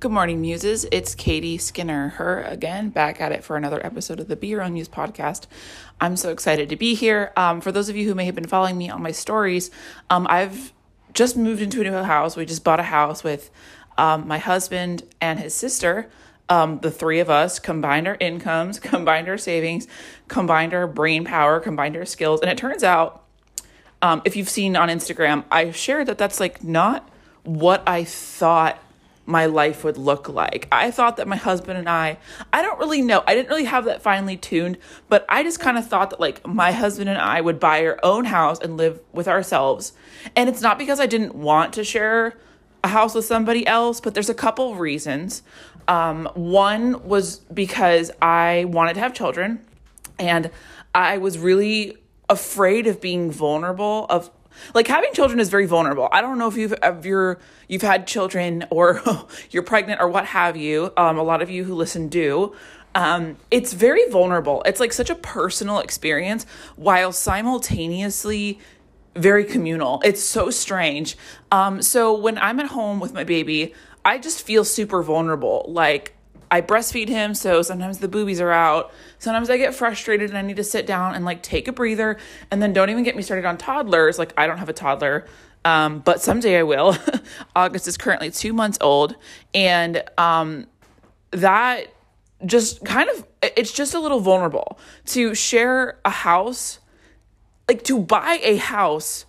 Good morning, muses. It's Katie Skinner, her again, back at it for another episode of the Be Your Own Muse podcast. I'm so excited to be here. Um, for those of you who may have been following me on my stories, um, I've just moved into a new house. We just bought a house with um, my husband and his sister. Um, the three of us combined our incomes, combined our savings, combined our brain power, combined our skills. And it turns out, um, if you've seen on Instagram, I shared that that's like not what I thought my life would look like. I thought that my husband and I, I don't really know. I didn't really have that finely tuned, but I just kind of thought that like my husband and I would buy our own house and live with ourselves. And it's not because I didn't want to share a house with somebody else, but there's a couple of reasons. Um, one was because I wanted to have children and I was really afraid of being vulnerable of like having children is very vulnerable. I don't know if you've ever you've had children or you're pregnant or what have you. Um, a lot of you who listen do. Um, it's very vulnerable. It's like such a personal experience while simultaneously very communal. It's so strange. Um, so when I'm at home with my baby, I just feel super vulnerable. Like I breastfeed him, so sometimes the boobies are out. Sometimes I get frustrated and I need to sit down and like take a breather. And then don't even get me started on toddlers. Like I don't have a toddler, um, but someday I will. August is currently two months old, and um, that just kind of it's just a little vulnerable to share a house, like to buy a house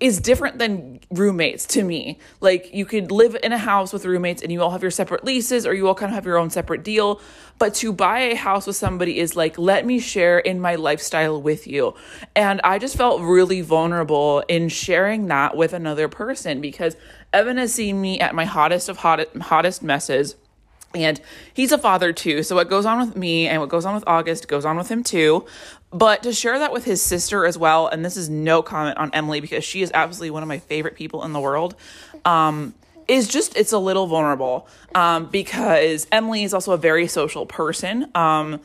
is different than roommates to me. Like you could live in a house with roommates and you all have your separate leases or you all kind of have your own separate deal. But to buy a house with somebody is like, let me share in my lifestyle with you. And I just felt really vulnerable in sharing that with another person because Evan has seen me at my hottest of hottest, hottest messes. And he's a father too. So what goes on with me and what goes on with August goes on with him too. But to share that with his sister as well, and this is no comment on Emily because she is absolutely one of my favorite people in the world. Um, is just it's a little vulnerable um, because Emily is also a very social person. Um,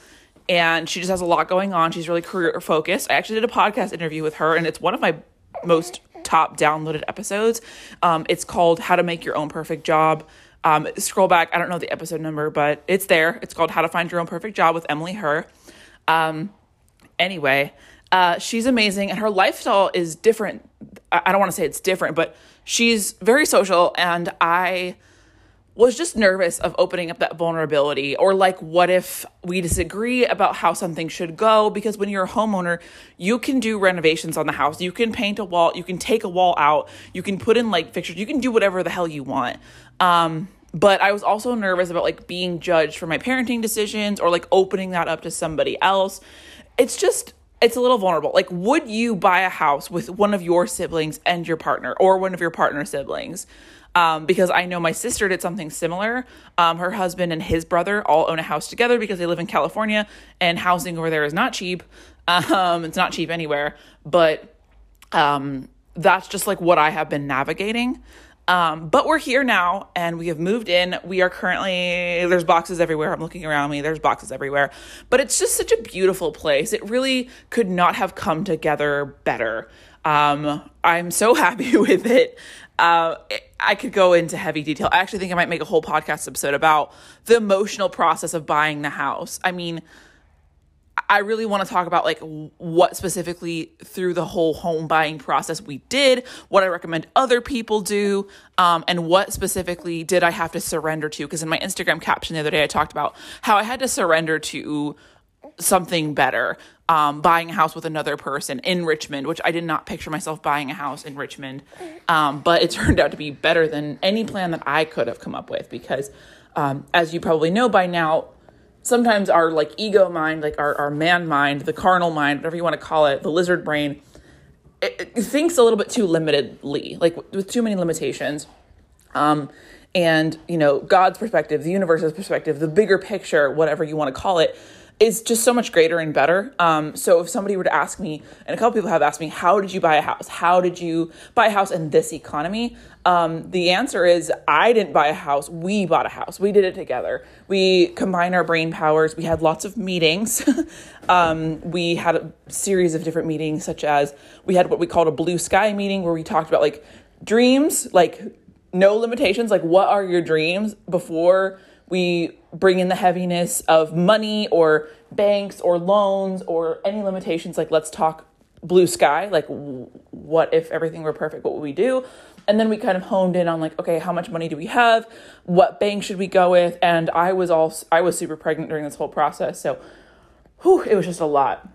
and she just has a lot going on. She's really career focused. I actually did a podcast interview with her, and it's one of my most top downloaded episodes. Um, it's called How to Make Your Own Perfect Job. Um, scroll back, I don't know the episode number, but it's there. It's called How to Find Your Own Perfect Job with Emily Her. Um, anyway, uh, she's amazing, and her lifestyle is different. I don't want to say it's different, but she's very social, and I was just nervous of opening up that vulnerability or like what if we disagree about how something should go? Because when you're a homeowner you can do renovations on the house. You can paint a wall. You can take a wall out. You can put in like fixtures. You can do whatever the hell you want. Um, but I was also nervous about like being judged for my parenting decisions or like opening that up to somebody else. It's just it's a little vulnerable. Like would you buy a house with one of your siblings and your partner or one of your partner siblings? Um, because I know my sister did something similar. Um, her husband and his brother all own a house together because they live in California and housing over there is not cheap. Um, it's not cheap anywhere, but um, that's just like what I have been navigating. Um, but we're here now and we have moved in. We are currently, there's boxes everywhere. I'm looking around me, there's boxes everywhere. But it's just such a beautiful place. It really could not have come together better. Um, I'm so happy with it. Uh, I could go into heavy detail. I actually think I might make a whole podcast episode about the emotional process of buying the house. I mean, I really want to talk about like what specifically through the whole home buying process we did, what I recommend other people do, um, and what specifically did I have to surrender to. Because in my Instagram caption the other day, I talked about how I had to surrender to something better, um, buying a house with another person in Richmond, which I did not picture myself buying a house in Richmond. Um, but it turned out to be better than any plan that I could have come up with because, um, as you probably know by now, sometimes our like ego mind, like our, our man mind, the carnal mind, whatever you want to call it, the lizard brain, it, it thinks a little bit too limitedly, like with too many limitations. Um, and you know, God's perspective, the universe's perspective, the bigger picture, whatever you want to call it, is just so much greater and better. Um, so if somebody were to ask me, and a couple people have asked me, how did you buy a house? How did you buy a house in this economy? Um, the answer is I didn't buy a house. We bought a house. We did it together. We combined our brain powers. We had lots of meetings. um, we had a series of different meetings, such as we had what we called a blue sky meeting where we talked about like dreams, like no limitations. Like, what are your dreams before we bring in the heaviness of money or banks or loans or any limitations? Like, let's talk blue sky. Like, what if everything were perfect? What would we do? And then we kind of honed in on like, okay, how much money do we have? What bank should we go with? And I was all I was super pregnant during this whole process, so whew, it was just a lot.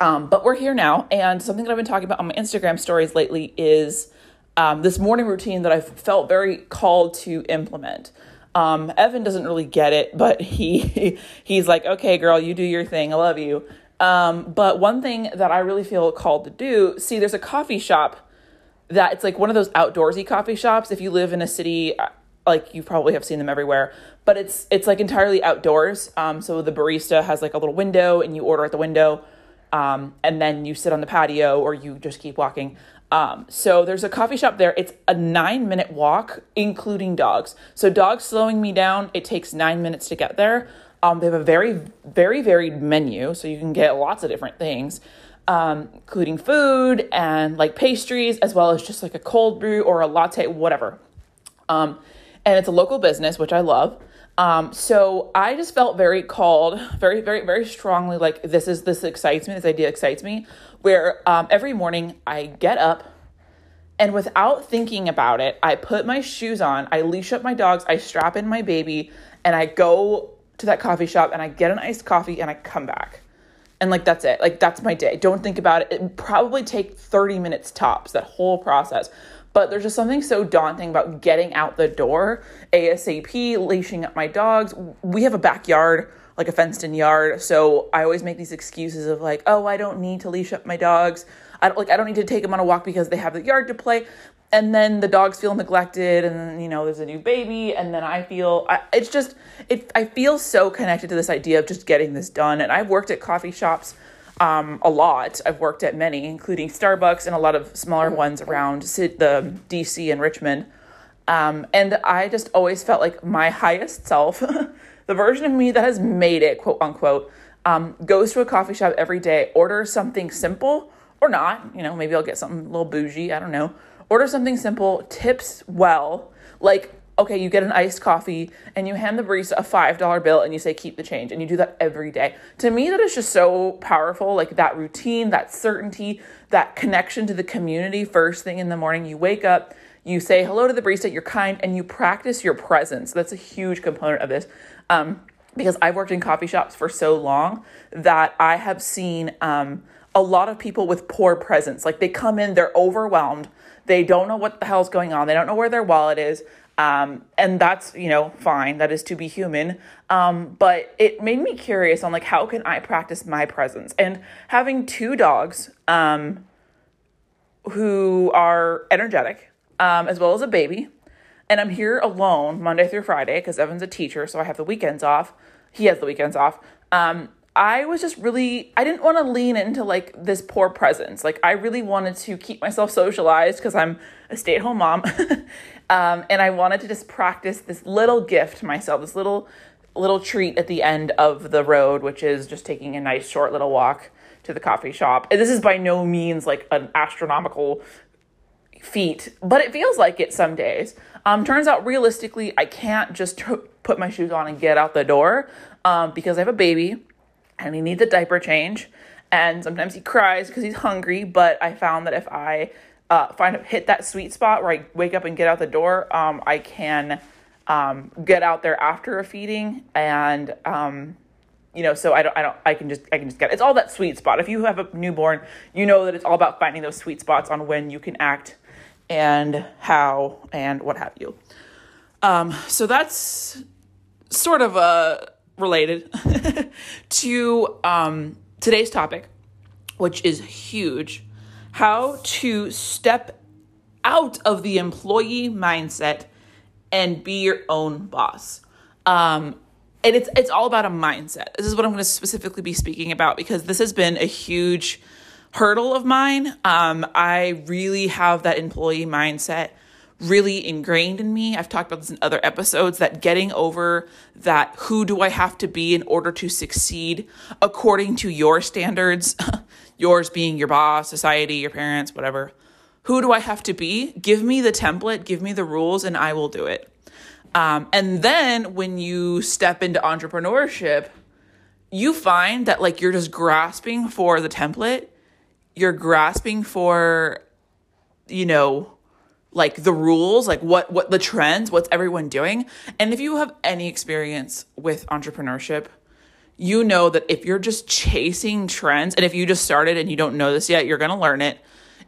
Um, but we're here now, and something that I've been talking about on my Instagram stories lately is um, this morning routine that I've felt very called to implement. Um, Evan doesn't really get it, but he he's like, okay, girl, you do your thing. I love you. Um, but one thing that I really feel called to do, see, there's a coffee shop that it's like one of those outdoorsy coffee shops. If you live in a city, uh, like you probably have seen them everywhere, but it's it's like entirely outdoors. Um, so the barista has like a little window, and you order at the window, um, and then you sit on the patio or you just keep walking. Um, so there's a coffee shop there. It's a nine minute walk, including dogs. So dogs slowing me down, it takes nine minutes to get there. Um, they have a very, very varied menu, so you can get lots of different things um, including food and like pastries, as well as just like a cold brew or a latte, whatever. Um, and it's a local business, which I love. Um, so I just felt very called, very, very, very strongly like this is this excites me. This idea excites me. Where um, every morning I get up and without thinking about it, I put my shoes on, I leash up my dogs, I strap in my baby, and I go to that coffee shop and I get an iced coffee and I come back and like that's it like that's my day don't think about it it probably take 30 minutes tops that whole process but there's just something so daunting about getting out the door asap leashing up my dogs. We have a backyard like a fenced in yard so i always make these excuses of like oh i don't need to leash up my dogs. I don't like i don't need to take them on a walk because they have the yard to play. And then the dogs feel neglected and you know there's a new baby and then i feel I, it's just it i feel so connected to this idea of just getting this done. And i've worked at coffee shops um, a lot. I've worked at many including starbucks and a lot of smaller ones around the dc and richmond. Um, and i just always felt like my highest self the version of me that has made it quote unquote um, goes to a coffee shop every day orders something simple or not. You know maybe i'll get something a little bougie i don't know. Order something simple, tips well. Like, okay, you get an iced coffee and you hand the barista a $5 bill and you say, keep the change. And you do that every day. To me, that is just so powerful. Like that routine, that certainty, that connection to the community first thing in the morning. You wake up, you say hello to the barista, you're kind, and you practice your presence. That's a huge component of this. Um, because I've worked in coffee shops for so long that I have seen um, a lot of people with poor presence. Like they come in, they're overwhelmed they don't know what the hell's going on. They don't know where their wallet is. Um, and that's, you know, fine. That is to be human. Um, but it made me curious on like, how can I practice my presence? And having two dogs um, who are energetic, um, as well as a baby, and I'm here alone Monday through Friday because Evan's a teacher, so I have the weekends off. He has the weekends off. I was just really, I didn't want to lean into like this poor presence. Like, I really wanted to keep myself socialized because I'm a stay at home mom. um, and I wanted to just practice this little gift to myself, this little, little treat at the end of the road, which is just taking a nice short little walk to the coffee shop. And this is by no means like an astronomical feat, but it feels like it some days. Um, turns out realistically, I can't just t- put my shoes on and get out the door um, because I have a baby and he needs a diaper change. And sometimes he cries because he's hungry. But I found that if I uh, find hit that sweet spot where I wake up and get out the door, um, I can um, get out there after a feeding and um, you know so i don't i don't i can just i can just get it. it's all that sweet spot if you have a newborn you know that it's all about finding those sweet spots on when you can act and how and what have you um so that's sort of a related to um, today's topic, which is huge how to step out of the employee mindset and be your own boss. Um, and it's it's all about a mindset. This is what I'm going to specifically be speaking about because this has been a huge hurdle of mine. Um, I really have that employee mindset really ingrained in me. I've talked about this in other episodes that getting over that who do I have to be in order to succeed according to your standards, yours being your boss, society, your parents, whatever. Who do I have to be? Give me the template, give me the rules, and I will do it. Um, and then when you step into entrepreneurship, you find that like you're just grasping for the template, you're grasping for, you know, like the rules, like what what the trends, what's everyone doing. And if you have any experience with entrepreneurship, you know that if you're just chasing trends and if you just started and you don't know this yet, you're going to learn it.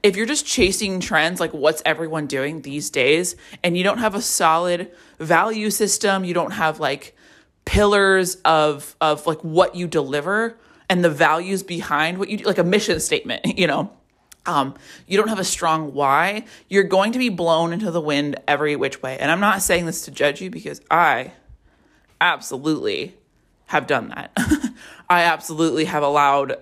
If you're just chasing trends like what's everyone doing these days and you don't have a solid value system, you don't have like pillars of of like what you deliver and the values behind what you do, like a mission statement, you know um, you don't have a strong why, you're going to be blown into the wind every which way. And I'm not saying this to judge you because I absolutely have done that. I absolutely have allowed,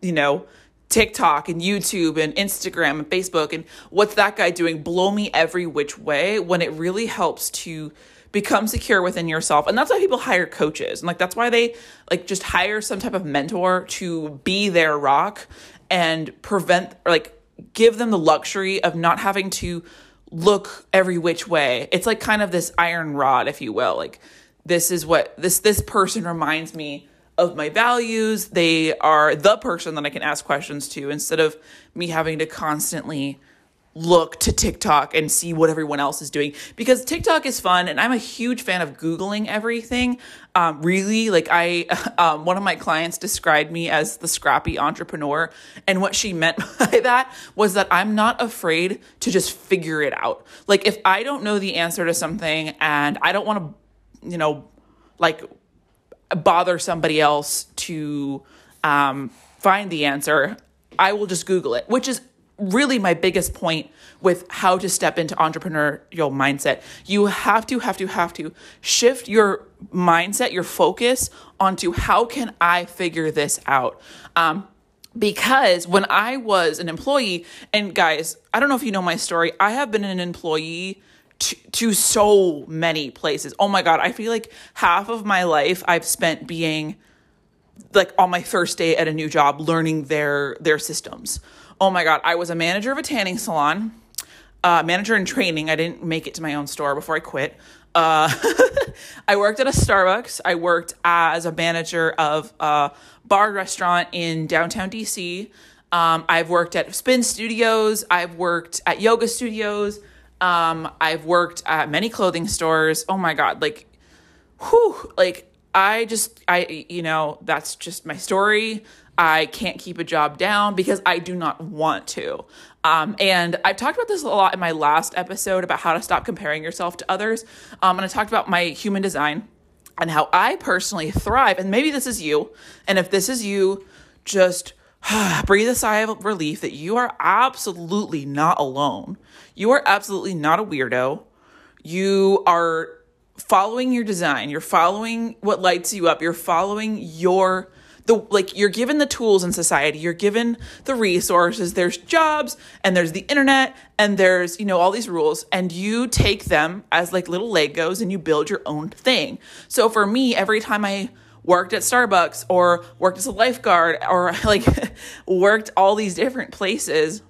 you know, TikTok and YouTube and Instagram and Facebook and what's that guy doing blow me every which way when it really helps to become secure within yourself. And that's why people hire coaches. And like that's why they like just hire some type of mentor to be their rock and prevent or like give them the luxury of not having to look every which way. It's like kind of this iron rod, if you will. Like this is what this this person reminds me of my values. They are the person that I can ask questions to instead of me having to constantly look to TikTok and see what everyone else is doing because TikTok is fun and I'm a huge fan of Googling everything. Um, really, like I, um, one of my clients described me as the scrappy entrepreneur. And what she meant by that was that I'm not afraid to just figure it out. Like if I don't know the answer to something and I don't want to, you know, like bother somebody else to um, find the answer, I will just Google it, which is really my biggest point with how to step into entrepreneurial mindset. You have to, have to, have to shift your mindset, your focus onto how can I figure this out? Um, because when I was an employee, and guys, I don't know if you know my story, I have been an employee to, to so many places. Oh my God, I feel like half of my life I've spent being like on my first day at a new job learning their their systems oh my God, I was a manager of a tanning salon, uh, manager in training. I didn't make it to my own store before I quit. Uh, I worked at a Starbucks. I worked as a manager of a bar restaurant in downtown DC. Um, I've worked at spin studios. I've worked at yoga studios. Um, I've worked at many clothing stores. Oh my God, like, whew, like I just, I, you know, that's just my story. I can't keep a job down because I do not want to. Um, and I've talked about this a lot in my last episode about how to stop comparing yourself to others. Um, and I talked about my human design and how I personally thrive. And maybe this is you. And if this is you, just breathe a sigh of relief that you are absolutely not alone. You are absolutely not a weirdo. You are following your design. You're following what lights you up. You're following your the like you're given the tools in society. You're given the resources. There's jobs and there's the internet and there's you know all these rules and you take them as like little legos and you build your own thing. So for me every time i worked at starbucks or worked as a lifeguard or like worked all these different places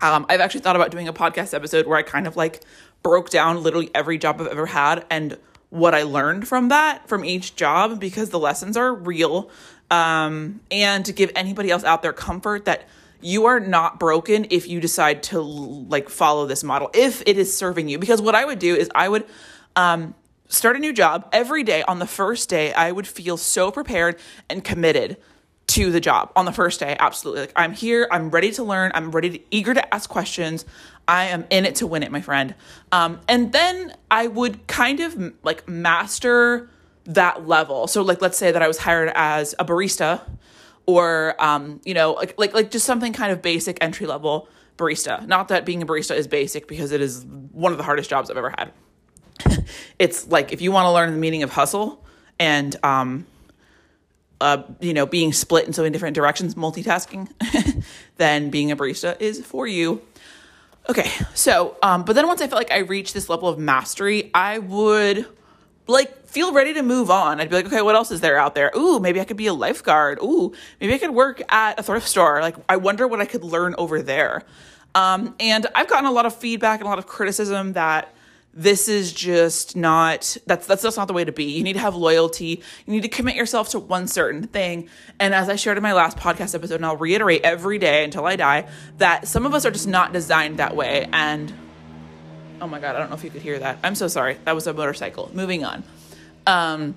um, i've actually thought about doing a podcast episode where i kind of like broke down literally every job i've ever had and what I learned from that, from each job, because the lessons are real um, and to give anybody else out there comfort that you are not broken if you decide to like follow this model if it is serving you. Because what i would do is i would um, start a new job every day. On the first day i would feel so prepared and committed to the job. On the first day absolutely. Like i'm here. I'm ready to learn. I'm ready to eager to ask questions. I am in it to win it my friend. Um, and then i would kind of like master that level. So like let's say that I was hired as a barista or um, you know, like like like just something kind of basic entry level barista. Not that being a barista is basic because it is one of the hardest jobs I've ever had. it's like if you want to learn the meaning of hustle and um uh, you know, being split in so many different directions, multitasking, then being a barista is for you. Okay, so, um, but then once I felt like I reached this level of mastery, I would like feel ready to move on. I'd be like, okay, what else is there out there? Ooh, maybe I could be a lifeguard. Ooh, maybe I could work at a thrift store. Like, I wonder what I could learn over there. Um, and I've gotten a lot of feedback and a lot of criticism that this is just not that's that's just not the way to be. You need to have loyalty. You need to commit yourself to one certain thing. And as I shared in my last podcast episode, and I'll reiterate every day until I die, that some of us are just not designed that way. And oh my god, I don't know if you could hear that. I'm so sorry. That was a motorcycle. Moving on. Um,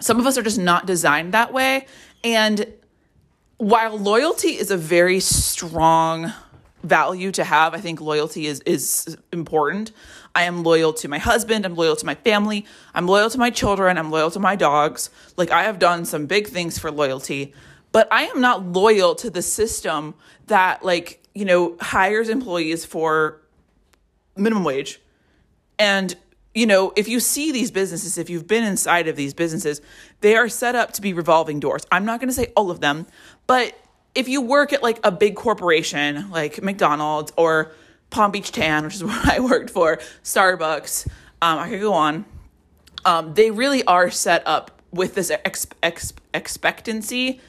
some of us are just not designed that way. And while loyalty is a very strong value to have, I think loyalty is is important. I am loyal to my husband, I'm loyal to my family, I'm loyal to my children, I'm loyal to my dogs. Like I have done some big things for loyalty, but I am not loyal to the system that like, you know, hires employees for minimum wage. And you know, if you see these businesses, if you've been inside of these businesses, they are set up to be revolving doors. I'm not going to say all of them, but if you work at like a big corporation like McDonald's or Palm Beach Tan, which is where I worked for, Starbucks, um, I could go on. Um, they really are set up with this ex- ex- expectancy,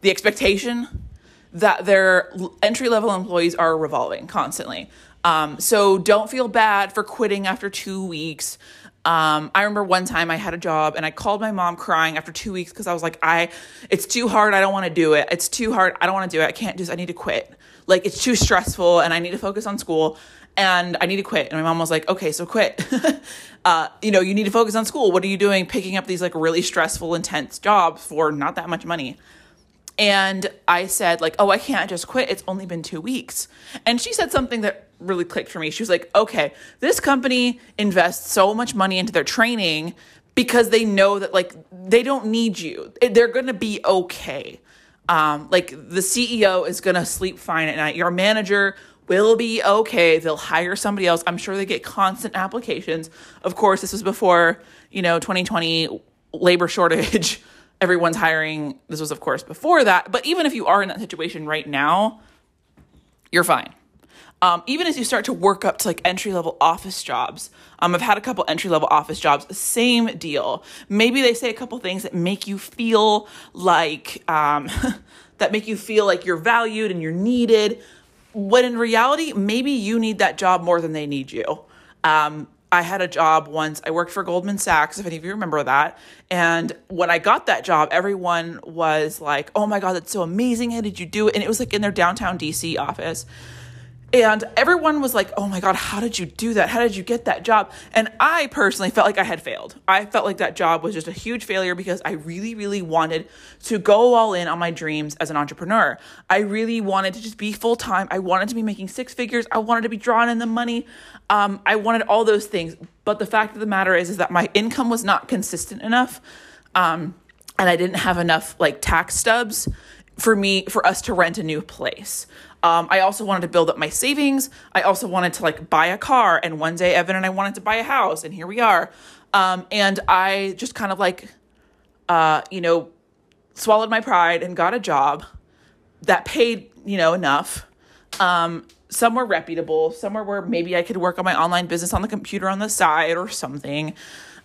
the expectation that their entry level employees are revolving constantly. Um, so don't feel bad for quitting after two weeks. Um, I remember one time I had a job and I called my mom crying after two weeks because I was like, I, it's too hard. I don't want to do it. It's too hard. I don't want to do it. I can't just, I need to quit. Like it's too stressful and I need to focus on school and I need to quit. And my mom was like, okay, so quit. uh, you know, you need to focus on school. What are you doing picking up these like really stressful, intense jobs for not that much money? And I said, like, oh, I can't just quit. It's only been two weeks. And she said something that really clicked for me. She was like, okay, this company invests so much money into their training because they know that, like, they don't need you. They're going to be okay. Um, like, the CEO is going to sleep fine at night. Your manager will be okay. They'll hire somebody else. I'm sure they get constant applications. Of course, this was before, you know, 2020 labor shortage everyone's hiring. This was, of course, before that. But even if you are in that situation right now, you're fine. Um, even as you start to work up to like entry level office jobs, um, I've had a couple entry level office jobs, same deal. Maybe they say a couple things that make you feel like, um, that make you feel like you're valued and you're needed. When in reality, maybe you need that job more than they need you. Um, I had a job once. I worked for Goldman Sachs, if any of you remember that. And when I got that job, everyone was like, oh my God, that's so amazing. How did you do it? And it was like in their downtown DC office. And everyone was like, oh my God, how did you do that? How did you get that job? And I personally felt like I had failed. I felt like that job was just a huge failure because I really, really wanted to go all in on my dreams as an entrepreneur. I really wanted to just be full time. I wanted to be making six figures. I wanted to be drawing in the money. Um, I wanted all those things. But the fact of the matter is, is that my income was not consistent enough. Um, and I didn't have enough like tax stubs for me for us to rent a new place. Um, I also wanted to build up my savings. I also wanted to like buy a car. And one day, Evan and I wanted to buy a house, and here we are. Um, and I just kind of like, uh, you know, swallowed my pride and got a job that paid, you know, enough. Um, somewhere reputable, somewhere where maybe I could work on my online business on the computer on the side or something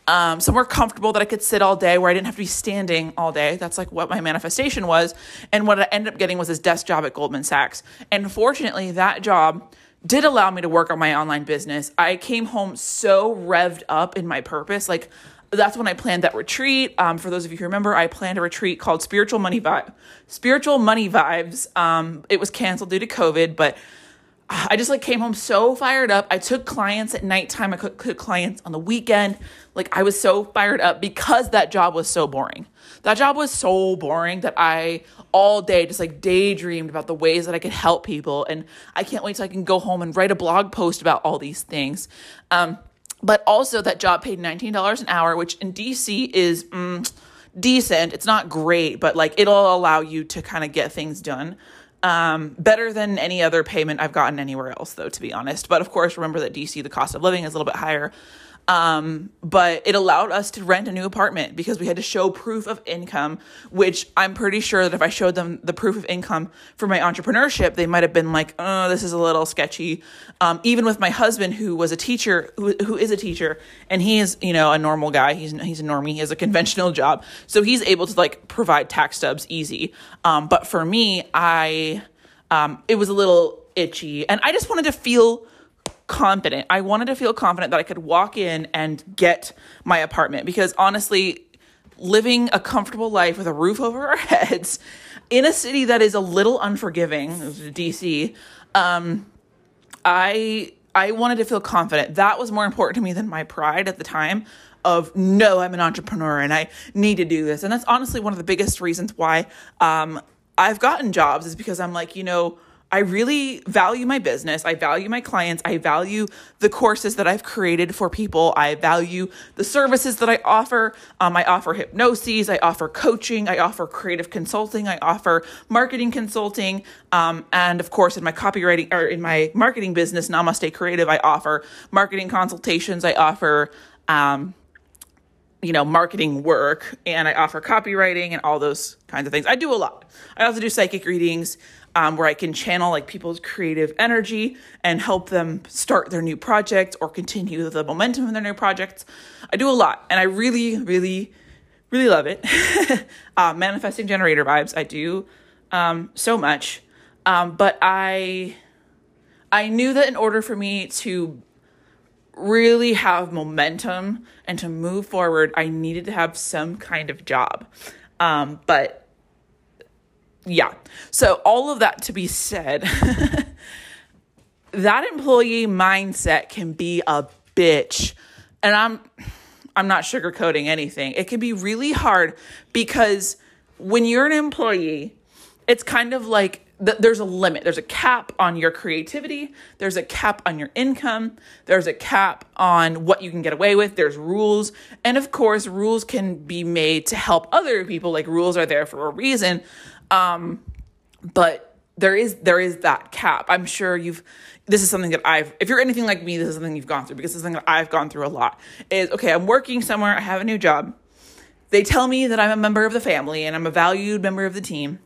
um, somewhere comfortable that I could sit all day where I didn't have to be standing all day. That's like what my manifestation was. And what I ended up getting was this desk job at Goldman Sachs. And fortunately, that job did allow me to work on my online business. I came home so revved up in my purpose. Like, that's when I planned that retreat. Um, for those of you who remember, I planned a retreat called Spiritual Money Vibe, Spiritual Money Vibes. Um, it was canceled due to COVID, but I just like came home so fired up. I took clients at nighttime. I took clients on the weekend. Like I was so fired up because that job was so boring. That job was so boring that I all day just like daydreamed about the ways that I could help people. And I can't wait till I can go home and write a blog post about all these things. Um, but also that job paid $19 an hour, which in DC is mm, decent. It's not great, but like it'll allow you to kind of get things done. Um, better than any other payment I've gotten anywhere else, though, to be honest. But of course, remember that DC, the cost of living is a little bit higher. Um, but it allowed us to rent a new apartment because we had to show proof of income, which I'm pretty sure that if I showed them the proof of income for my entrepreneurship, they might have been like, oh, this is a little sketchy. Um, even with my husband, who was a teacher, who, who is a teacher, and he is, you know, a normal guy. He's, he's a normie. He has a conventional job. So he's able to like provide tax stubs easy. Um, but for me, I, um, it was a little itchy. And I just wanted to feel confident. I wanted to feel confident that I could walk in and get my apartment because honestly, living a comfortable life with a roof over our heads in a city that is a little unforgiving, DC, um, I I wanted to feel confident. That was more important to me than my pride at the time of no, I'm an entrepreneur and I need to do this. And that's honestly one of the biggest reasons why um, I've gotten jobs is because I'm like, you know, I really value my business. I value my clients. I value the courses that I've created for people. I value the services that I offer. Um, I offer hypnosis. I offer coaching. I offer creative consulting. I offer marketing consulting. Um, and of course, in my copywriting or in my marketing business, Namaste Creative, I offer marketing consultations. I offer, um, you know, marketing work and I offer copywriting and all those kinds of things. I do a lot. I also do psychic readings um, where I can channel like people's creative energy and help them start their new projects or continue the momentum of their new projects. I do a lot and I really, really, really love it. uh, manifesting generator vibes. I do um, so much. Um, but I, I knew that in order for me to really have momentum and to move forward, I needed to have some kind of job. Um, but yeah. So, all of that to be said, that employee mindset can be a bitch. And I'm I'm not sugarcoating anything. It can be really hard because when you're an employee, it's kind of like th- there's a limit. There's a cap on your creativity. There's a cap on your income. There's a cap on what you can get away with. There's rules. And of course, rules can be made to help other people. Like rules are there for a reason. Um, but there is there is that cap. I'm sure you've this is something that I've if you're anything like me, this is something you've gone through because it's something that I've gone through a lot. Is okay, I'm working somewhere, I have a new job. They tell me that I'm a member of the family and I'm a valued member of the team.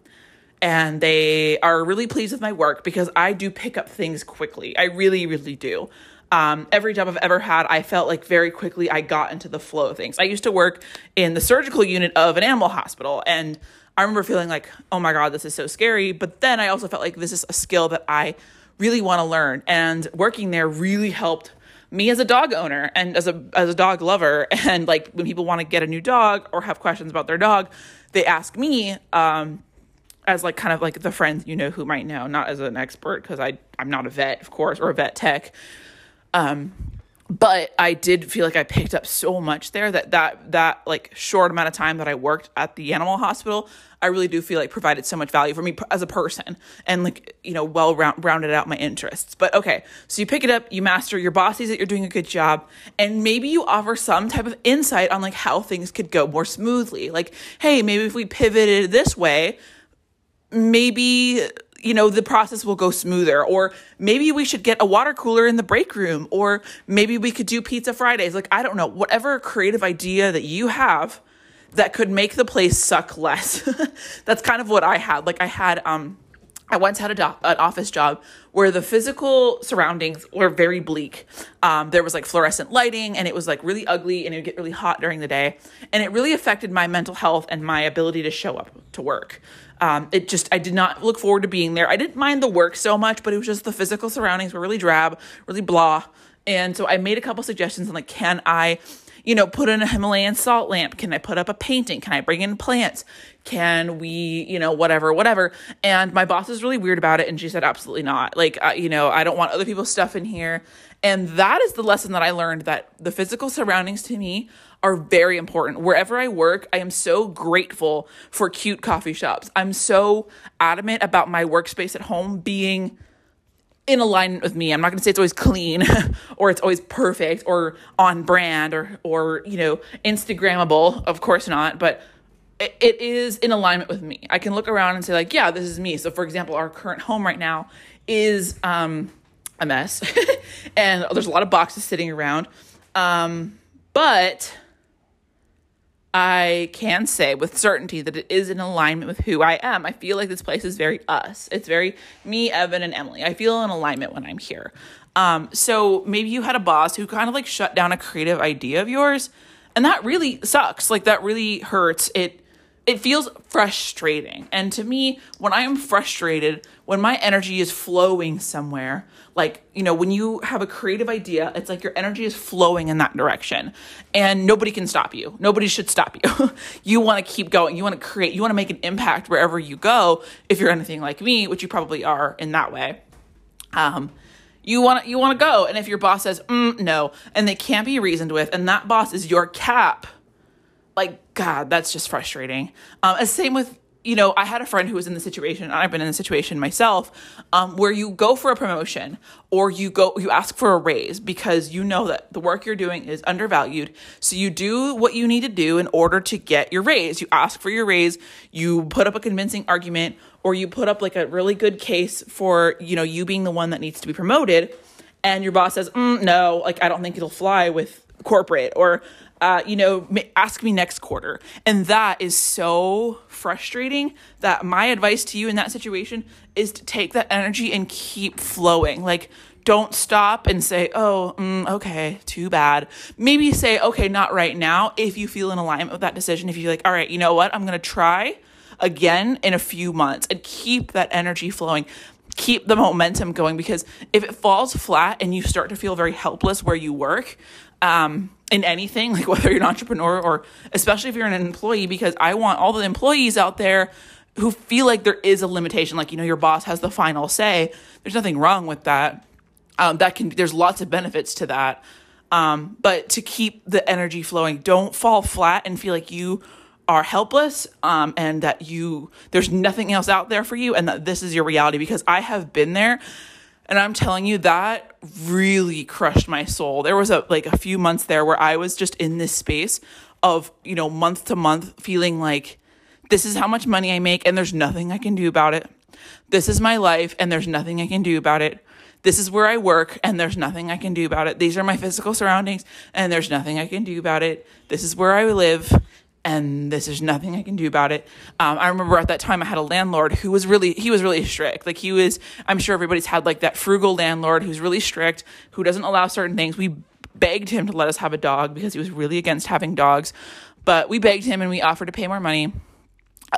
And they are really pleased with my work because I do pick up things quickly. I really, really do. Um, every job I've ever had, I felt like very quickly I got into the flow of things. I used to work in the surgical unit of an animal hospital, and I remember feeling like, oh my God, this is so scary. But then I also felt like this is a skill that I really want to learn. And working there really helped me as a dog owner and as a as a dog lover. And like when people want to get a new dog or have questions about their dog, they ask me um, as like kind of like the friend you know who might know, not as an expert because I I'm not a vet, of course, or a vet tech. Um, but I did feel like I picked up so much there that that that like short amount of time that I worked at the animal hospital, I really do feel like provided so much value for me as a person and like you know well round, rounded out my interests. But okay, so you pick it up, you master, your boss sees that you're doing a good job, and maybe you offer some type of insight on like how things could go more smoothly. Like, hey, maybe if we pivoted this way, maybe you know, the process will go smoother. Or maybe we should get a water cooler in the break room. Or maybe we could do pizza Fridays. Like, I don't know, whatever creative idea that you have that could make the place suck less. That's kind of what I had. Like, I had, um, I once had a do- an office job where the physical surroundings were very bleak. Um, there was like fluorescent lighting and it was like really ugly and it would get really hot during the day. And it really affected my mental health and my ability to show up to work. Um, it just, I did not look forward to being there. I didn't mind the work so much, but it was just the physical surroundings were really drab, really blah. And so I made a couple suggestions on like, can I, you know, put in a Himalayan salt lamp? Can I put up a painting? Can I bring in plants? Can we, you know, whatever, whatever. And my boss is really weird about it. And she said, absolutely not. Like, uh, you know, I don't want other people's stuff in here. And that is the lesson that I learned that the physical surroundings to me are very important. Wherever I work, I am so grateful for cute coffee shops. I'm so adamant about my workspace at home being in alignment with me. I'm not going to say it's always clean or it's always perfect or on brand or or you know, instagrammable, of course not, but it, is in alignment with me. I can look around and say like, yeah, this is me. So for example, our current home right now is um a mess and there's a lot of boxes sitting around. Um but I can say with certainty that it is in alignment with who I am. I feel like this place is very us. It's very me, Evan, and Emily. I feel in alignment when I'm here. Um, so maybe you had a boss who kind of like shut down a creative idea of yours, and that really sucks. Like that really hurts. It it feels frustrating. And to me, when I am frustrated, when my energy is flowing somewhere, like, you know, when you have a creative idea, it's like your energy is flowing in that direction and nobody can stop you. Nobody should stop you. you want to keep going. You want to create, you want to make an impact wherever you go. If you're anything like me, which you probably are in that way. Um, you want you want to go, and if your boss says mm, no, and they can't be reasoned with, and that boss is your cap, like God, that's just frustrating. Um, same with you know, I had a friend who was in the situation, and I've been in the situation myself, um, where you go for a promotion or you go, you ask for a raise because you know that the work you're doing is undervalued. So you do what you need to do in order to get your raise. You ask for your raise, you put up a convincing argument, or you put up like a really good case for, you know, you being the one that needs to be promoted. And your boss says, mm, no, like, I don't think it'll fly with corporate or uh, you know, ask me next quarter. And that is so frustrating that my advice to you in that situation is to take that energy and keep flowing. Like, don't stop and say, oh, mm, okay, too bad. Maybe say, okay, not right now. If you feel in alignment with that decision, if you're like, all right, you know what, I'm going to try again in a few months and keep that energy flowing keep the momentum going because if it falls flat and you start to feel very helpless where you work um, in anything, like whether you're an entrepreneur or especially if you're an employee, because I want all the employees out there who feel like there is a limitation, like, you know, your boss has the final say. There's nothing wrong with that. Um, that can, there's lots of benefits to that. Um, but to keep the energy flowing, don't fall flat and feel like you are helpless um, and that you, there's nothing else out there for you and that this is your reality because I have been there and I'm telling you that really crushed my soul. There was a like a few months there where I was just in this space of, you know, month to month feeling like this is how much money I make and there's nothing I can do about it. This is my life and there's nothing I can do about it. This is where I work and there's nothing I can do about it. These are my physical surroundings and there's nothing I can do about it. This is where I live and this is nothing I can do about it. Um, I remember at that time I had a landlord who was really he was really strict. Like he was, I'm sure everybody's had like that frugal landlord who's really strict, who doesn't allow certain things. We begged him to let us have a dog because he was really against having dogs, but we begged him and we offered to pay more money.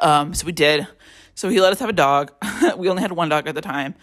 Um, so we did. So he let us have a dog. we only had one dog at the time.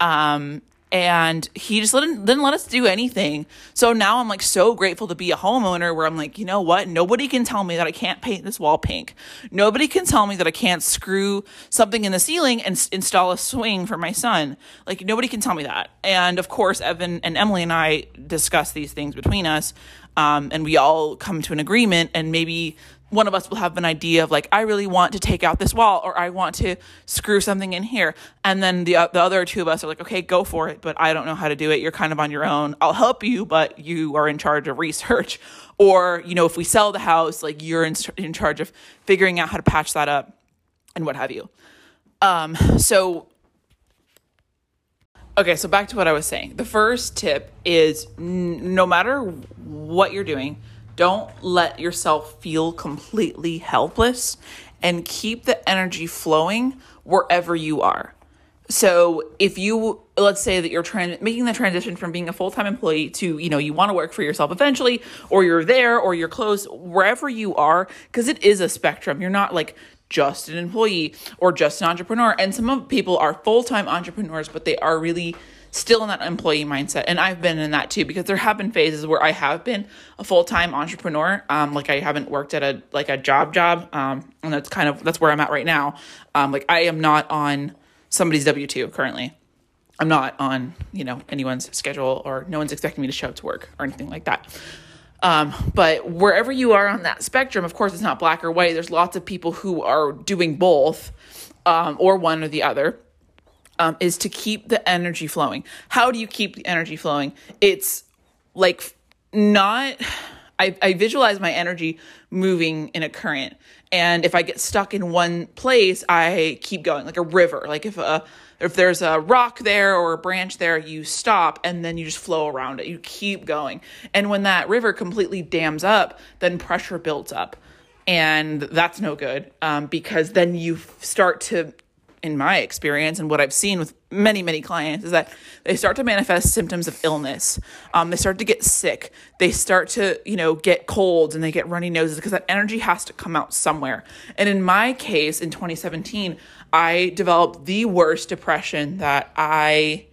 Um, and he just didn't, didn't let us do anything. So now I'm like so grateful to be a homeowner where I'm like, you know what? Nobody can tell me that I can't paint this wall pink. Nobody can tell me that I can't screw something in the ceiling and s- install a swing for my son. Like nobody can tell me that. And of course, Evan and Emily and I discuss these things between us. Um, and we all come to an agreement and maybe one of us will have an idea of like I really want to take out this wall or I want to screw something in here. And then the the other two of us are like okay go for it but I don't know how to do it. You're kind of on your own. I'll help you but you are in charge of research. Or you know if we sell the house like you're in, in charge of figuring out how to patch that up and what have you. Um so okay so back to what I was saying. The first tip is n- no matter what you're doing don't let yourself feel completely helpless and keep the energy flowing wherever you are. So if you let's say that you're trying making the transition from being a full-time employee to, you know, you want to work for yourself eventually or you're there or you're close wherever you are because it is a spectrum. You're not like just an employee or just an entrepreneur and some of people are full-time entrepreneurs but they are really still in that employee mindset. And I've been in that too because there have been phases where I have been a full time entrepreneur. Um, like I haven't worked at a like a job job. Um, and that's kind of that's where I'm at right now. Um, like I am not on somebody's W two currently. I'm not on you know anyone's schedule or no one's expecting me to show up to work or anything like that. Um, but wherever you are on that spectrum, of course, it's not black or white. There's lots of people who are doing both, um, or one or the other um, is to keep the energy flowing. How do you keep the energy flowing? It's like not. I, I visualize my energy moving in a current, and if I get stuck in one place, I keep going like a river. Like if a if there's a rock there or a branch there, you stop and then you just flow around it. You keep going, and when that river completely dams up, then pressure builds up, and that's no good um, because then you start to in my experience and what I've seen with many, many clients is that they start to manifest symptoms of illness. Um, they start to get sick. They start to, you know, get colds and they get runny noses because that energy has to come out somewhere. And in my case, in 2017, I developed the worst depression that I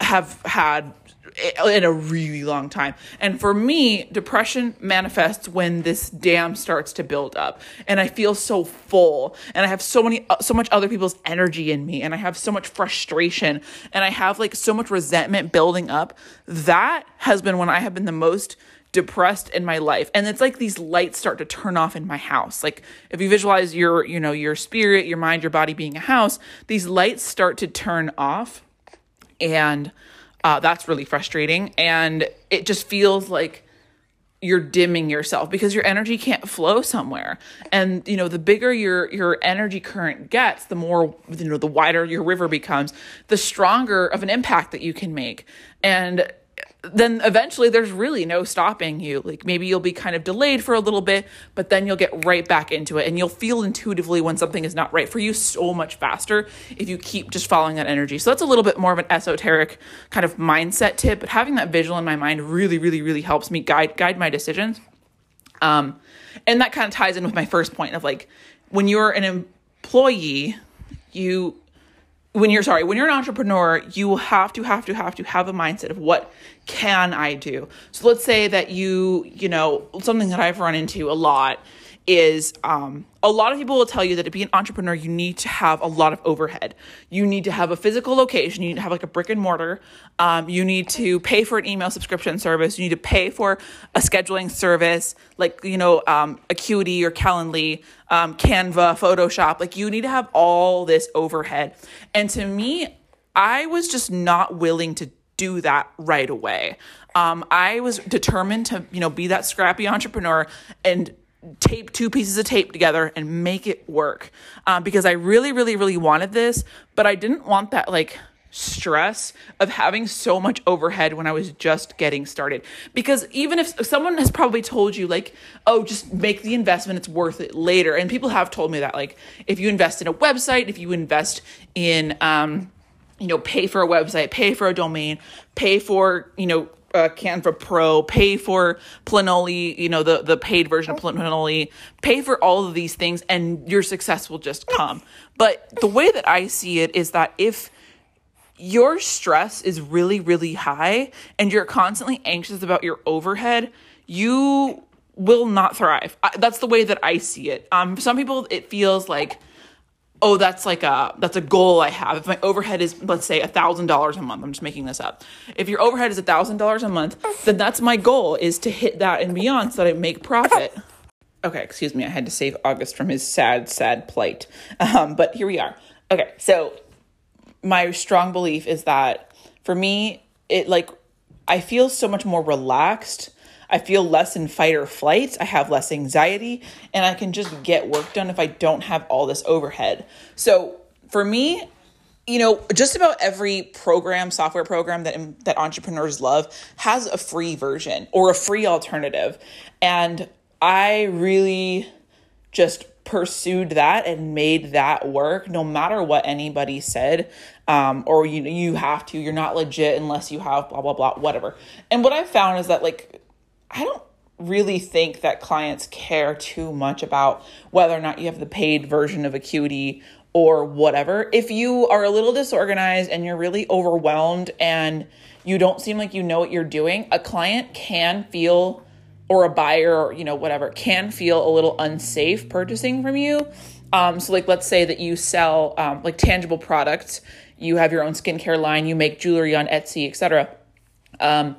have had in a really long time. And for me, depression manifests when this dam starts to build up and I feel so full and I have so many uh, so much other people's energy in me and I have so much frustration and I have like so much resentment building up. That has been when I have been the most depressed in my life and it's like these lights start to turn off in my house like if you visualize your you know your spirit your mind your body being a house these lights start to turn off and uh, that's really frustrating. And it just feels like you're dimming yourself because your energy can't flow somewhere. And you know, the bigger your your energy current gets, the more you know, the wider your river becomes, the stronger of an impact that you can make. And then eventually there's really no stopping you. Like maybe you'll be kind of delayed for a little bit, but then you'll get right back into it and you'll feel intuitively when something is not right for you so much faster if you keep just following that energy. So that's a little bit more of an esoteric kind of mindset tip, but having that visual in my mind really, really, really helps me guide guide my decisions. Um, and that kind of ties in with my first point of like when you're an employee, you when you're sorry, when you're an entrepreneur, you have to have to have to have a mindset of what can I do? So let's say that you, you know, something that I've run into a lot is um, a lot of people will tell you that to be an entrepreneur, you need to have a lot of overhead. You need to have a physical location. You need to have like a brick and mortar. Um, you need to pay for an email subscription service. You need to pay for a scheduling service like, you know, um, Acuity or Calendly, um, Canva, Photoshop. Like you need to have all this overhead. And to me, I was just not willing to do that right away. Um, I was determined to, you know, be that scrappy entrepreneur and tape two pieces of tape together and make it work um, because I really, really, really wanted this, but I didn't want that like stress of having so much overhead when I was just getting started. Because even if someone has probably told you, like, oh, just make the investment, it's worth it later. And people have told me that, like, if you invest in a website, if you invest in, um, you know, pay for a website, pay for a domain, pay for, you know, uh, Canva Pro, pay for Planoly, you know, the, the paid version of Planoly, pay for all of these things, and your success will just come. But the way that I see it is that if your stress is really, really high and you're constantly anxious about your overhead, you will not thrive. I, that's the way that I see it. Um, some people, it feels like, oh, that's like a that's a goal I have. If my overhead is let's say a thousand dollars a month, I'm just making this up. If your overhead is a thousand dollars a month, then that's my goal is to hit that and beyond so that I make profit. Okay, excuse me, I had to save August from his sad, sad plight. Um, but here we are. Okay, so my strong belief is that for me, it like I feel so much more relaxed I feel less in fight or flight. I have less anxiety and I can just get work done if I don't have all this overhead. So for me, you know, just about every program, software program that that entrepreneurs love has a free version or a free alternative. And I really just pursued that and made that work no matter what anybody said um, or you you have to you're not legit unless you have blah blah blah whatever and what i've found is that like I don't really think that clients care too much about whether or not you have the paid version of Acuity or whatever. If you are a little disorganized and you're really overwhelmed and you don't seem like you know what you're doing, a client can feel or a buyer or you know whatever can feel a little unsafe purchasing from you. Um, so like let's say that you sell um, like tangible products, you have your own skincare line, you make jewelry on Etsy, etc. Um,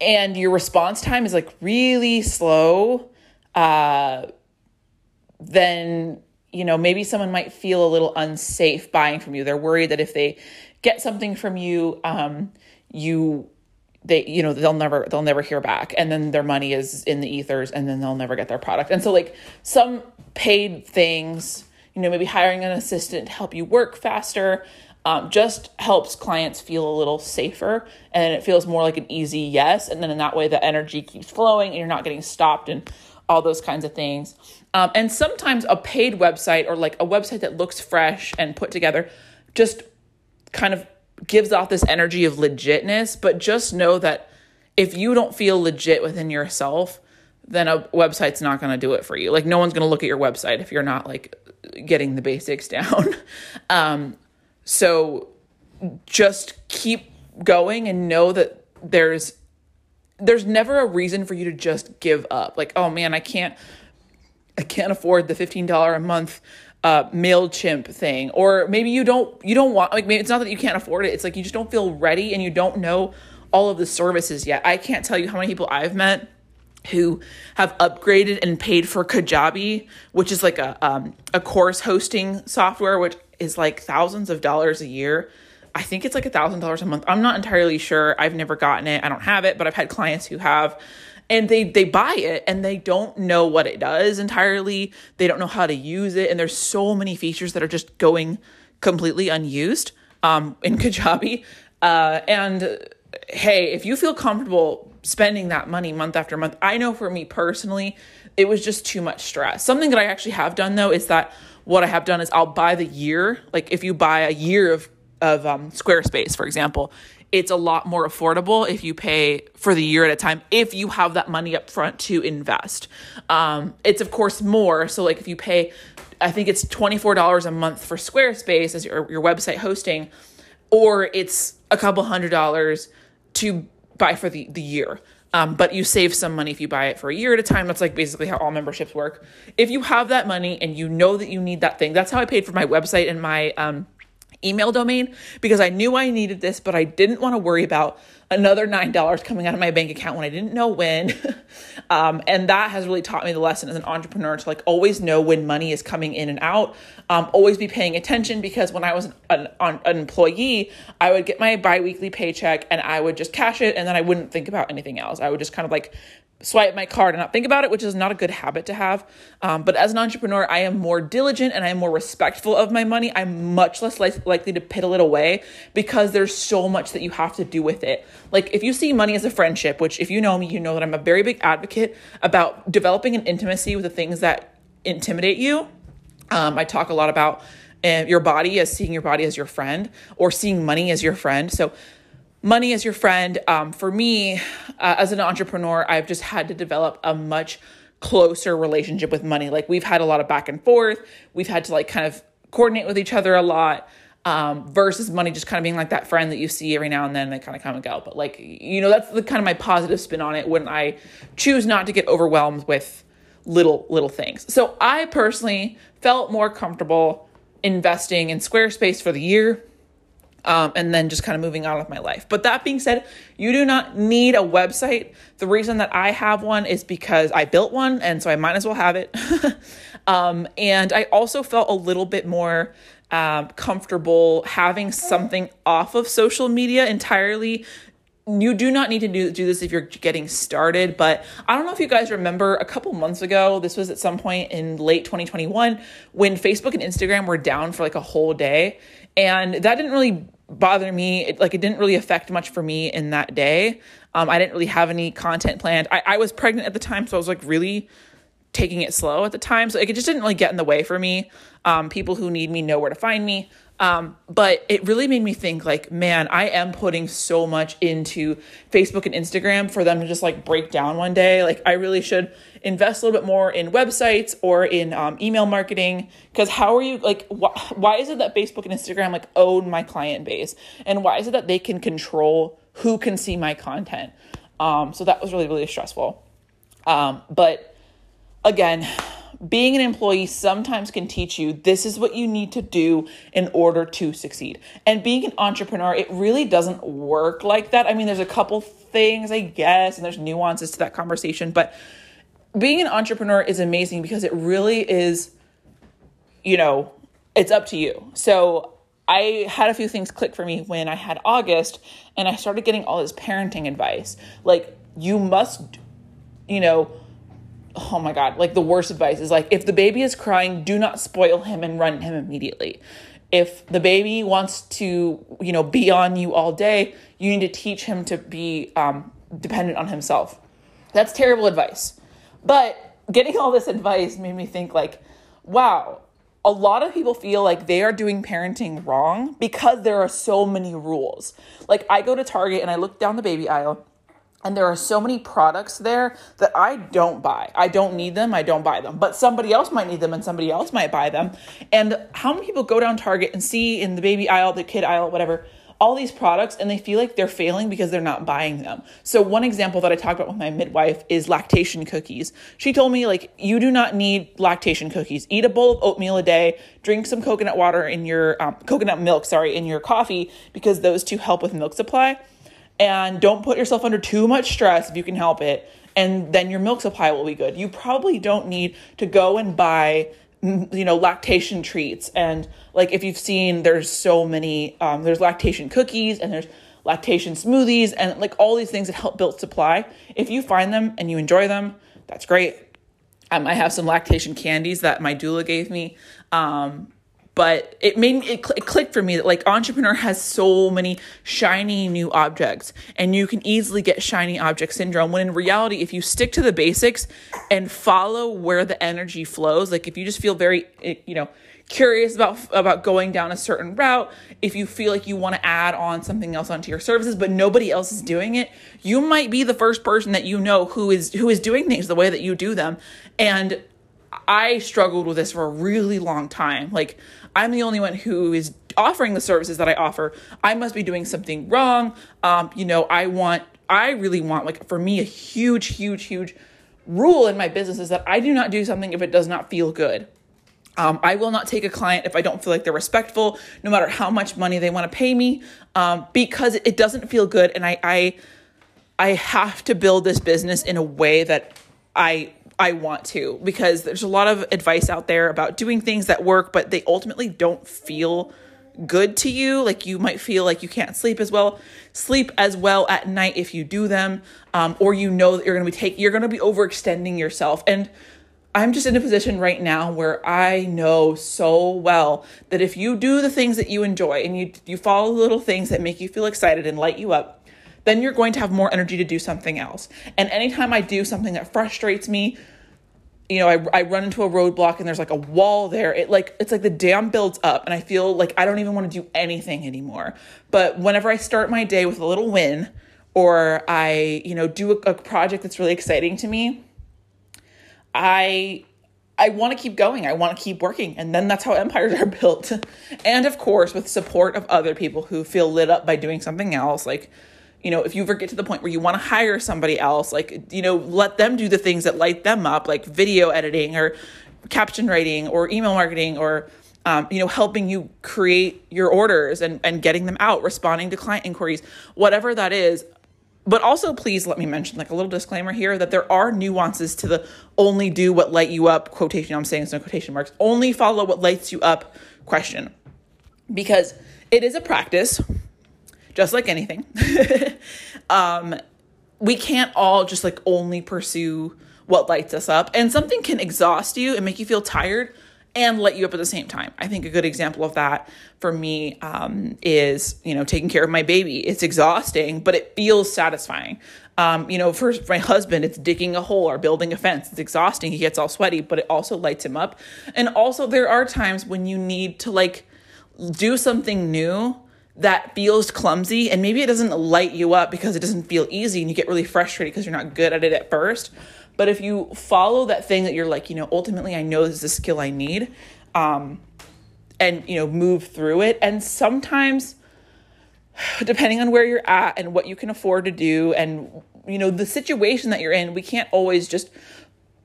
and your response time is like really slow, uh, then you know maybe someone might feel a little unsafe buying from you. They're worried that if they get something from you, um, you they you know they'll never they'll never hear back and then their money is in the ethers and then they'll never get their product and so like some paid things you know maybe hiring an assistant to help you work faster um, just helps clients feel a little safer and it feels more like an easy yes. And then in that way, the energy keeps flowing and you're not getting stopped and all those kinds of things. Um, and sometimes a paid website or like a website that looks fresh and put together just kind of gives off this energy of legitness. But just know that if you don't feel legit within yourself, then a website's not going to do it for you. Like no one's going to look at your website if you're not like getting the basics down. um, so just keep going and know that there's there's never a reason for you to just give up. Like, oh man, I can't I can't afford the $15 a month uh MailChimp thing. Or maybe you don't you don't want like maybe it's not that you can't afford it. It's like you just don't feel ready and you don't know all of the services yet. I can't tell you how many people I've met who have upgraded and paid for Kajabi, which is like a um, a course hosting software, which is like thousands of dollars a year. I think it's like a thousand dollars a month. I'm not entirely sure. I've never gotten it. I don't have it, but I've had clients who have. And they they buy it and they don't know what it does entirely. They don't know how to use it. And there's so many features that are just going completely unused um, in Kajabi. Uh, and hey, if you feel comfortable spending that money month after month, I know for me personally, it was just too much stress. Something that I actually have done though is that what I have done is I'll buy the year. Like if you buy a year of of um, Squarespace, for example, it's a lot more affordable if you pay for the year at a time if you have that money up front to invest. Um, it's of course more. So like if you pay, I think it's twenty four dollars a month for Squarespace as your your website hosting, or it's a couple hundred dollars to buy for the the year. Um, but you save some money if you buy it for a year at a time. That's like basically how all memberships work. If you have that money and you know that you need that thing, that's how I paid for my website and my um, email domain because I knew I needed this, but I didn't want to worry about another $9 coming out of my bank account when I didn't know when. um, and that has really taught me the lesson as an entrepreneur to like always know when money is coming in and out. Um, always be paying attention because when I was an, an, an employee, I would get my biweekly paycheck and I would just cash it and then I wouldn't think about anything else. I would just kind of like swipe my card and not think about it, which is not a good habit to have. Um, but as an entrepreneur, I am more diligent and I am more respectful of my money. I'm much less li- likely to piddle it away because there's so much that you have to do with it. Like if you see money as a friendship, which if you know me, you know that I'm a very big advocate about developing an intimacy with the things that intimidate you. Um, I talk a lot about uh, your body as seeing your body as your friend or seeing money as your friend. So money as your friend. Um, for me, uh, as an entrepreneur, I've just had to develop a much closer relationship with money. Like we've had a lot of back and forth. We've had to like kind of coordinate with each other a lot. Um, versus money just kind of being like that friend that you see every now and then they kind of come and go. But like, you know, that's the kind of my positive spin on it when I choose not to get overwhelmed with little, little things. So I personally felt more comfortable investing in Squarespace for the year um, and then just kind of moving on with my life. But that being said, you do not need a website. The reason that I have one is because I built one, and so I might as well have it. um, and I also felt a little bit more um, comfortable having something off of social media entirely. You do not need to do, do this if you're getting started, but I don't know if you guys remember a couple months ago, this was at some point in late 2021, when Facebook and Instagram were down for like a whole day and that didn't really bother me. It, like it didn't really affect much for me in that day. Um, i didn't really have any content planned. I, I was pregnant at the time so i was like really taking it slow at the time. So like, it just didn't really get in the way for me. Um, people who need me know where to find me. Um, but it really made me think like, man, I am putting so much into Facebook and Instagram for them to just like break down one day. Like, I really should invest a little bit more in websites or in um, email marketing. Because how are you like, wh- why is it that Facebook and Instagram like own my client base? And why is it that they can control who can see my content? Um, so that was really, really stressful. Um, but again, being an employee sometimes can teach you this is what you need to do in order to succeed. And being an entrepreneur, it really doesn't work like that. I mean, there's a couple things, I guess, and there's nuances to that conversation, but being an entrepreneur is amazing because it really is, you know, it's up to you. So I had a few things click for me when I had August and I started getting all this parenting advice. Like, you must, you know, oh my god like the worst advice is like if the baby is crying do not spoil him and run him immediately if the baby wants to you know be on you all day you need to teach him to be um, dependent on himself that's terrible advice but getting all this advice made me think like, wow, a lot of people feel like they are doing parenting wrong because there are so many rules. Like I go to Target and I look down the baby aisle and there are so many products there that I don't buy. I don't need them, I don't buy them. But somebody else might need them and somebody else might buy them. And how many people go down Target and see in the baby aisle, the kid aisle, whatever, all these products and they feel like they're failing because they're not buying them. So one example that I talked about with my midwife is lactation cookies. She told me like you do not need lactation cookies. Eat a bowl of oatmeal a day, drink some coconut water in your um, coconut milk, sorry, in your coffee because those two help with milk supply. And don't put yourself under too much stress if you can help it. And then your milk supply will be good. You probably don't need to go and buy you know lactation treats. And like if you've seen there's so many um, there's lactation cookies and there's lactation smoothies and like all these things that help build supply. If you find them and you enjoy them that's great. I have some lactation candies that my doula gave me um, but it made it, cl- it clicked for me that like entrepreneur has so many shiny new objects and you can easily get shiny object syndrome when in reality if you stick to the basics and follow where the energy flows like if you just feel very eh, you know curious about about going down a certain route if you feel like you want to add on something else onto your services but nobody else is doing it you might be the first person that you know who is who is doing things the way that you do them and I struggled with this for a really long time. Like, I'm the only one who is offering the services that I offer. I must be doing something wrong. Um, you know, I want, I really want, like, for me, a huge, huge, huge rule in my business is that I do not do something if it does not feel good. Um, I will not take a client if I don't feel like they're respectful, no matter how much money they want to pay me, um, because it doesn't feel good. And I, I, I have to build this business in a way that I I want to because there's a lot of advice out there about doing things that work, but they ultimately don't feel good to you. Like you might feel like you can't sleep as well, sleep as well at night if you do them, um, or you know that you're going to be take you're to be overextending yourself. And I'm just in a position right now where I know so well that if you do the things that you enjoy and you you follow the little things that make you feel excited and light you up, then you're going to have more energy to do something else. And anytime I do something that frustrates me, you know, I, I run into a roadblock and there's like a wall there. It like it's like the dam builds up and I feel like I don't even want to do anything anymore. But whenever I start my day with a little win or I, you know, do a, a project that's really exciting to me, I I want to keep going. I want to keep working. And then that's how empires are built. and of course, with support of other people who feel lit up by doing something else, like you know, if you ever get to the point where you want to hire somebody else, like, you know, let them do the things that light them up, like video editing or caption writing or email marketing or, um, you know, helping you create your orders and, and getting them out, responding to client inquiries, whatever that is. But also, please let me mention, like a little disclaimer here, that there are nuances to the only do what light you up quotation. I'm saying it's no quotation marks. Only follow what lights you up question, because it is a practice just like anything. um, we can't all just like only pursue what lights us up. And something can exhaust you and make you feel tired and light you up at the same time. I think a good example of that for me um, is, you know, taking care of my baby. It's exhausting, but it feels satisfying. Um, you know, for my husband, it's digging a hole or building a fence. It's exhausting. He gets all sweaty, but it also lights him up. And also, there are times when you need to like do something new that feels clumsy and maybe it doesn't light you up because it doesn't feel easy and you get really frustrated because you're not good at it at first. But if you follow that thing that you're like, you know, ultimately I know this is a skill I need, um, and you know, move through it. And sometimes, depending on where you're at and what you can afford to do, and you know, the situation that you're in, we can't always just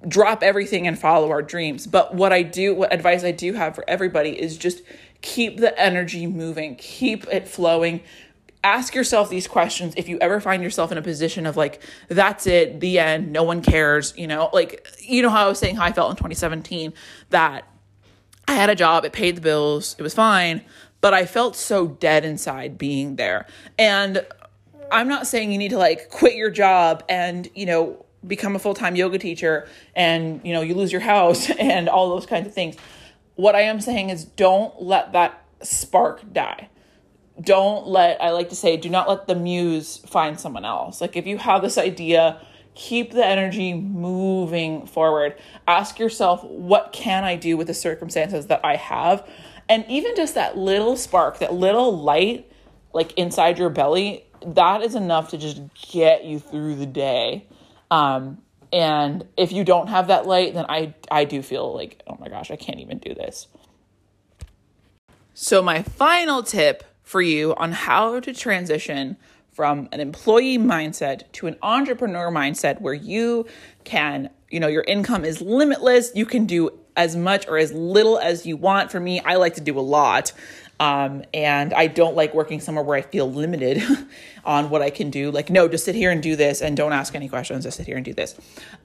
drop everything and follow our dreams. But what I do, what advice I do have for everybody is just keep the energy moving, keep it flowing. Ask yourself these questions if you ever find yourself in a position of like, that's it, the end, no one cares, you know, like, you know how I was saying how I felt in 2017 that I had a job, it paid the bills, it was fine, but I felt so dead inside being there. And I'm not saying you need to like quit your job and, you know, become a full-time yoga teacher and, you know, you lose your house and all those kinds of things what I am saying is don't let that spark die. Don't let, I like to say, do not let the muse find someone else. Like if you have this idea, keep the energy moving forward. Ask yourself, what can I do with the circumstances that I have? And even just that little spark, that little light, like inside your belly, that is enough to just get you through the day. Um, and if you don't have that light, then I I do feel like, oh my gosh, I can't even do this. So my final tip for you on how to transition from an employee mindset to an entrepreneur mindset where you can, you know, your income is limitless, you can do as much or as little as you want. For me, I like to do a lot. Um, and I don't like working somewhere where I feel limited on what I can do. Like, no, just sit here and do this and don't ask any questions. Just sit here and do this.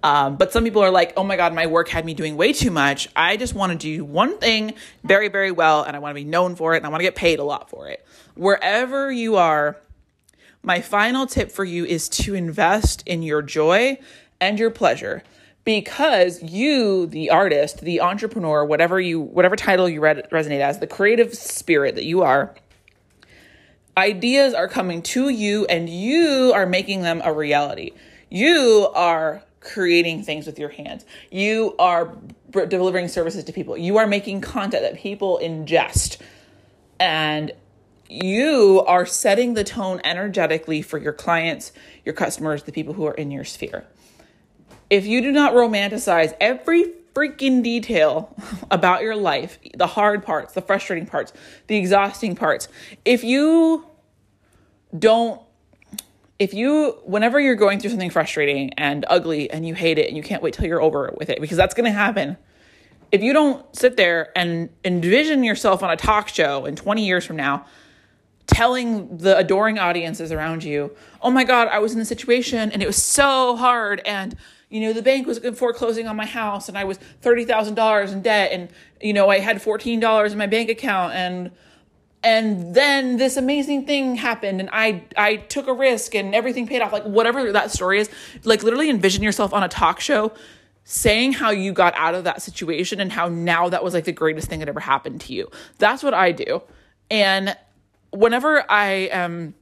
Um, but some people are like, oh my God, my work had me doing way too much. I just want to do one thing very, very well and I want to be known for it and I want to get paid a lot for it. Wherever you are, my final tip for you is to invest in your joy and your pleasure because you the artist the entrepreneur whatever you whatever title you resonate as the creative spirit that you are ideas are coming to you and you are making them a reality. You are creating things with your hands. You are delivering services to people. You are making content that people ingest. And you are setting the tone energetically for your clients your customers the people who are in your sphere if you do not romanticize every freaking detail about your life, the hard parts, the frustrating parts, the exhausting parts, if you don't if you whenever you're going through something frustrating and ugly and you hate it and you can't wait till you're over with it because that's going to happen. If you don't sit there and envision yourself on a talk show in 20 years from now telling the adoring audiences around you oh my god i was in this situation and it was so hard and you know, the bank was foreclosing on my house and I was $30,000 in debt and, you know, I had $14 in my bank account and, and then this amazing thing happened and I, I took a risk and everything paid off. Like whatever that story is, like literally envision yourself on a talk show saying how you got out of that situation and how now that was like the greatest thing that ever happened to you. That's what I do. And whenever I am,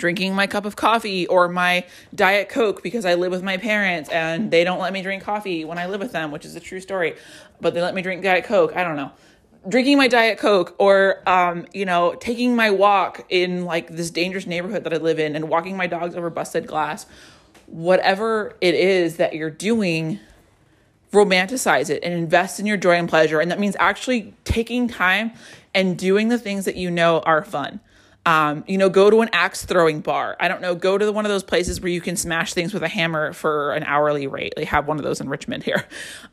drinking my cup of coffee or my diet coke because I live with my parents and they don't let me drink coffee when I live with them, which is a true story. But they let me drink diet coke. I don't know. Drinking my diet coke or um, you know, taking my walk in like this dangerous neighborhood that I live in and walking my dogs over busted glass. Whatever it is that you're doing, romanticize it and invest in your joy and pleasure. And that means actually taking time and doing the things that you know are fun um, you know, go to an axe throwing bar. I don't know, go to one of those places where you can smash things with a hammer for an hourly rate. They have one of those in Richmond here.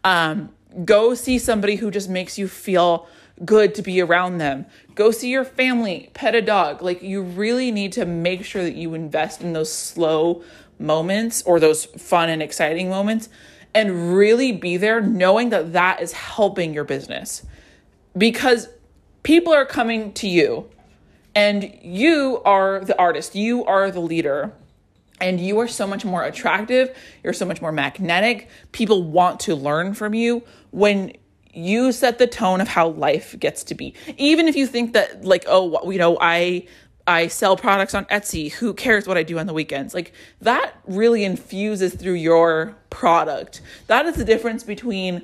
Um, go see somebody who just makes you feel good to be around them. Go see your family, pet a dog. Like, you really need to make sure that you invest in those slow moments or those fun and exciting moments and really be there knowing that that is helping your business because people are coming to you and you are the artist, you are the leader. And you are so much more attractive. You're so much more magnetic. People want to learn from you when you set the tone of how life gets to be. Even if you think that, like, oh, you know, I I sell products on Etsy. Who cares what I do on the weekends? Like that really infuses through your product. That is the difference between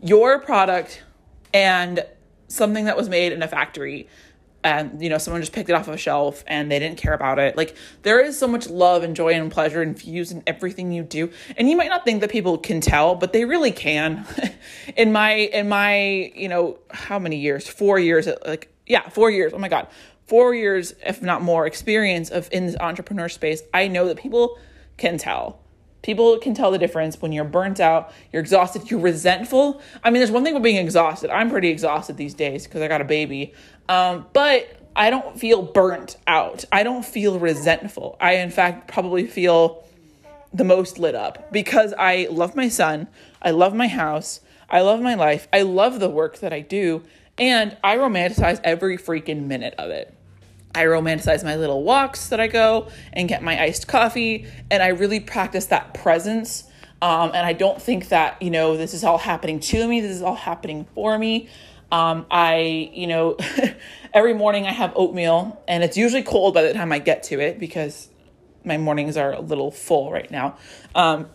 your product and something that was made in a factory and you know someone just picked it off of a shelf and they didn't care about it. Like there is so much love and joy and pleasure infused in everything you do. And you might not think that people can tell but they really can. In my in my you know how many years? 4 years like yeah 4 years. Oh my god. 4 years if not more experience of in this entrepreneur space i know that people can tell People can tell the difference when you're burnt out, you're exhausted, you're resentful. I mean, there's one thing about being exhausted. I'm pretty exhausted these days because I got a baby. Um, but I don't feel burnt out. I don't feel resentful. I, in fact, probably feel the most lit up because I love my son. I love my house. I love my life. I love the work that I do. And I romanticize every freaking minute of it. I romanticize my little walks that I go and get my iced coffee, and I really practice that presence. Um, and I don't think that, you know, this is all happening to me, this is all happening for me. Um, I, you know, every morning I have oatmeal, and it's usually cold by the time I get to it because my mornings are a little full right now. Um,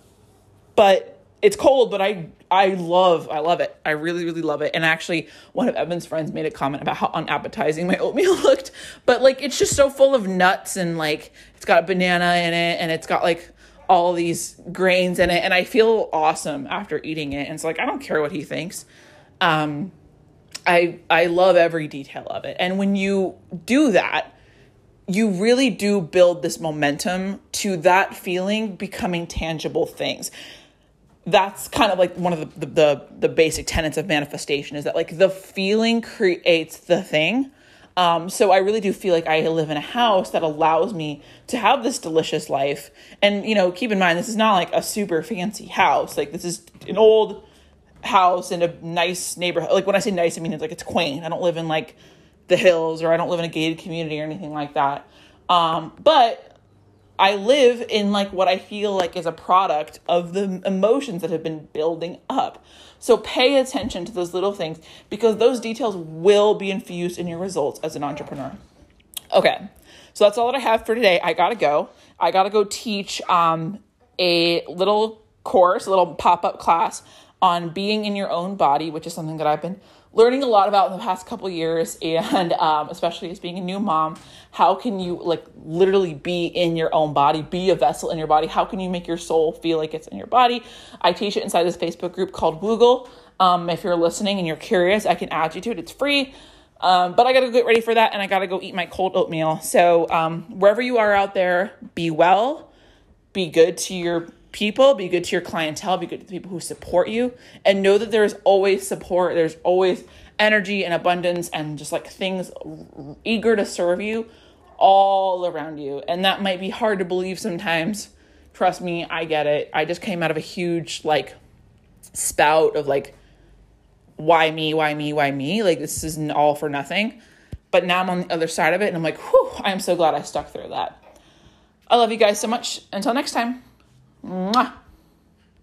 but it's cold, but I I love I love it. I really really love it. And actually, one of Evan's friends made a comment about how unappetizing my oatmeal looked. But like, it's just so full of nuts and like it's got a banana in it, and it's got like all these grains in it, and I feel awesome after eating it. And so like, I don't care what he thinks. Um, I I love every detail of it. And when you do that, you really do build this momentum to that feeling becoming tangible things that's kind of like one of the, the, the basic tenets of manifestation is that like the feeling creates the thing. Um, so i really do feel like i live in a house that allows me to have this delicious life. And you know keep in mind this is not like a super fancy house. Like this is an old house in a nice neighborhood. Like when i say nice i mean it's like it's quaint. I don't live in like the hills or I don't live in a gated community or anything like that. Um, but I live in like what I feel like is a product of the emotions that have been building up. So pay attention to those little things because those details will be infused in your results as an entrepreneur. Okay, so that's all that I have for today. I gotta go. I gotta go teach um, a little course, a little pop up class on being in your own body, which is something that I've been learning a lot about in the past couple years and um, especially as being a new mom how can you like literally be in your own body be a vessel in your body? How can you make your soul feel like it's in your body? I teach it inside this facebook group called woogle um, if you're listening and you're curious i can add you to it. It's free. Um, but i gotta get ready for that and i gotta go eat my cold oatmeal. So um, wherever you are out there be well. Be good to your people, be good to your clientele, be good to the people who support you, and know that there's always support, there's always energy and abundance and just like things eager to serve you all around you. And that might be hard to believe sometimes. Trust me, I get it. I just came out of a huge like spout of like, why me, why me, why me? Like, this is all for nothing. But now I'm on the other side of it and I'm like, whew, I'm so glad I stuck through that. I love you guys so much. Until next time. 嗯啊。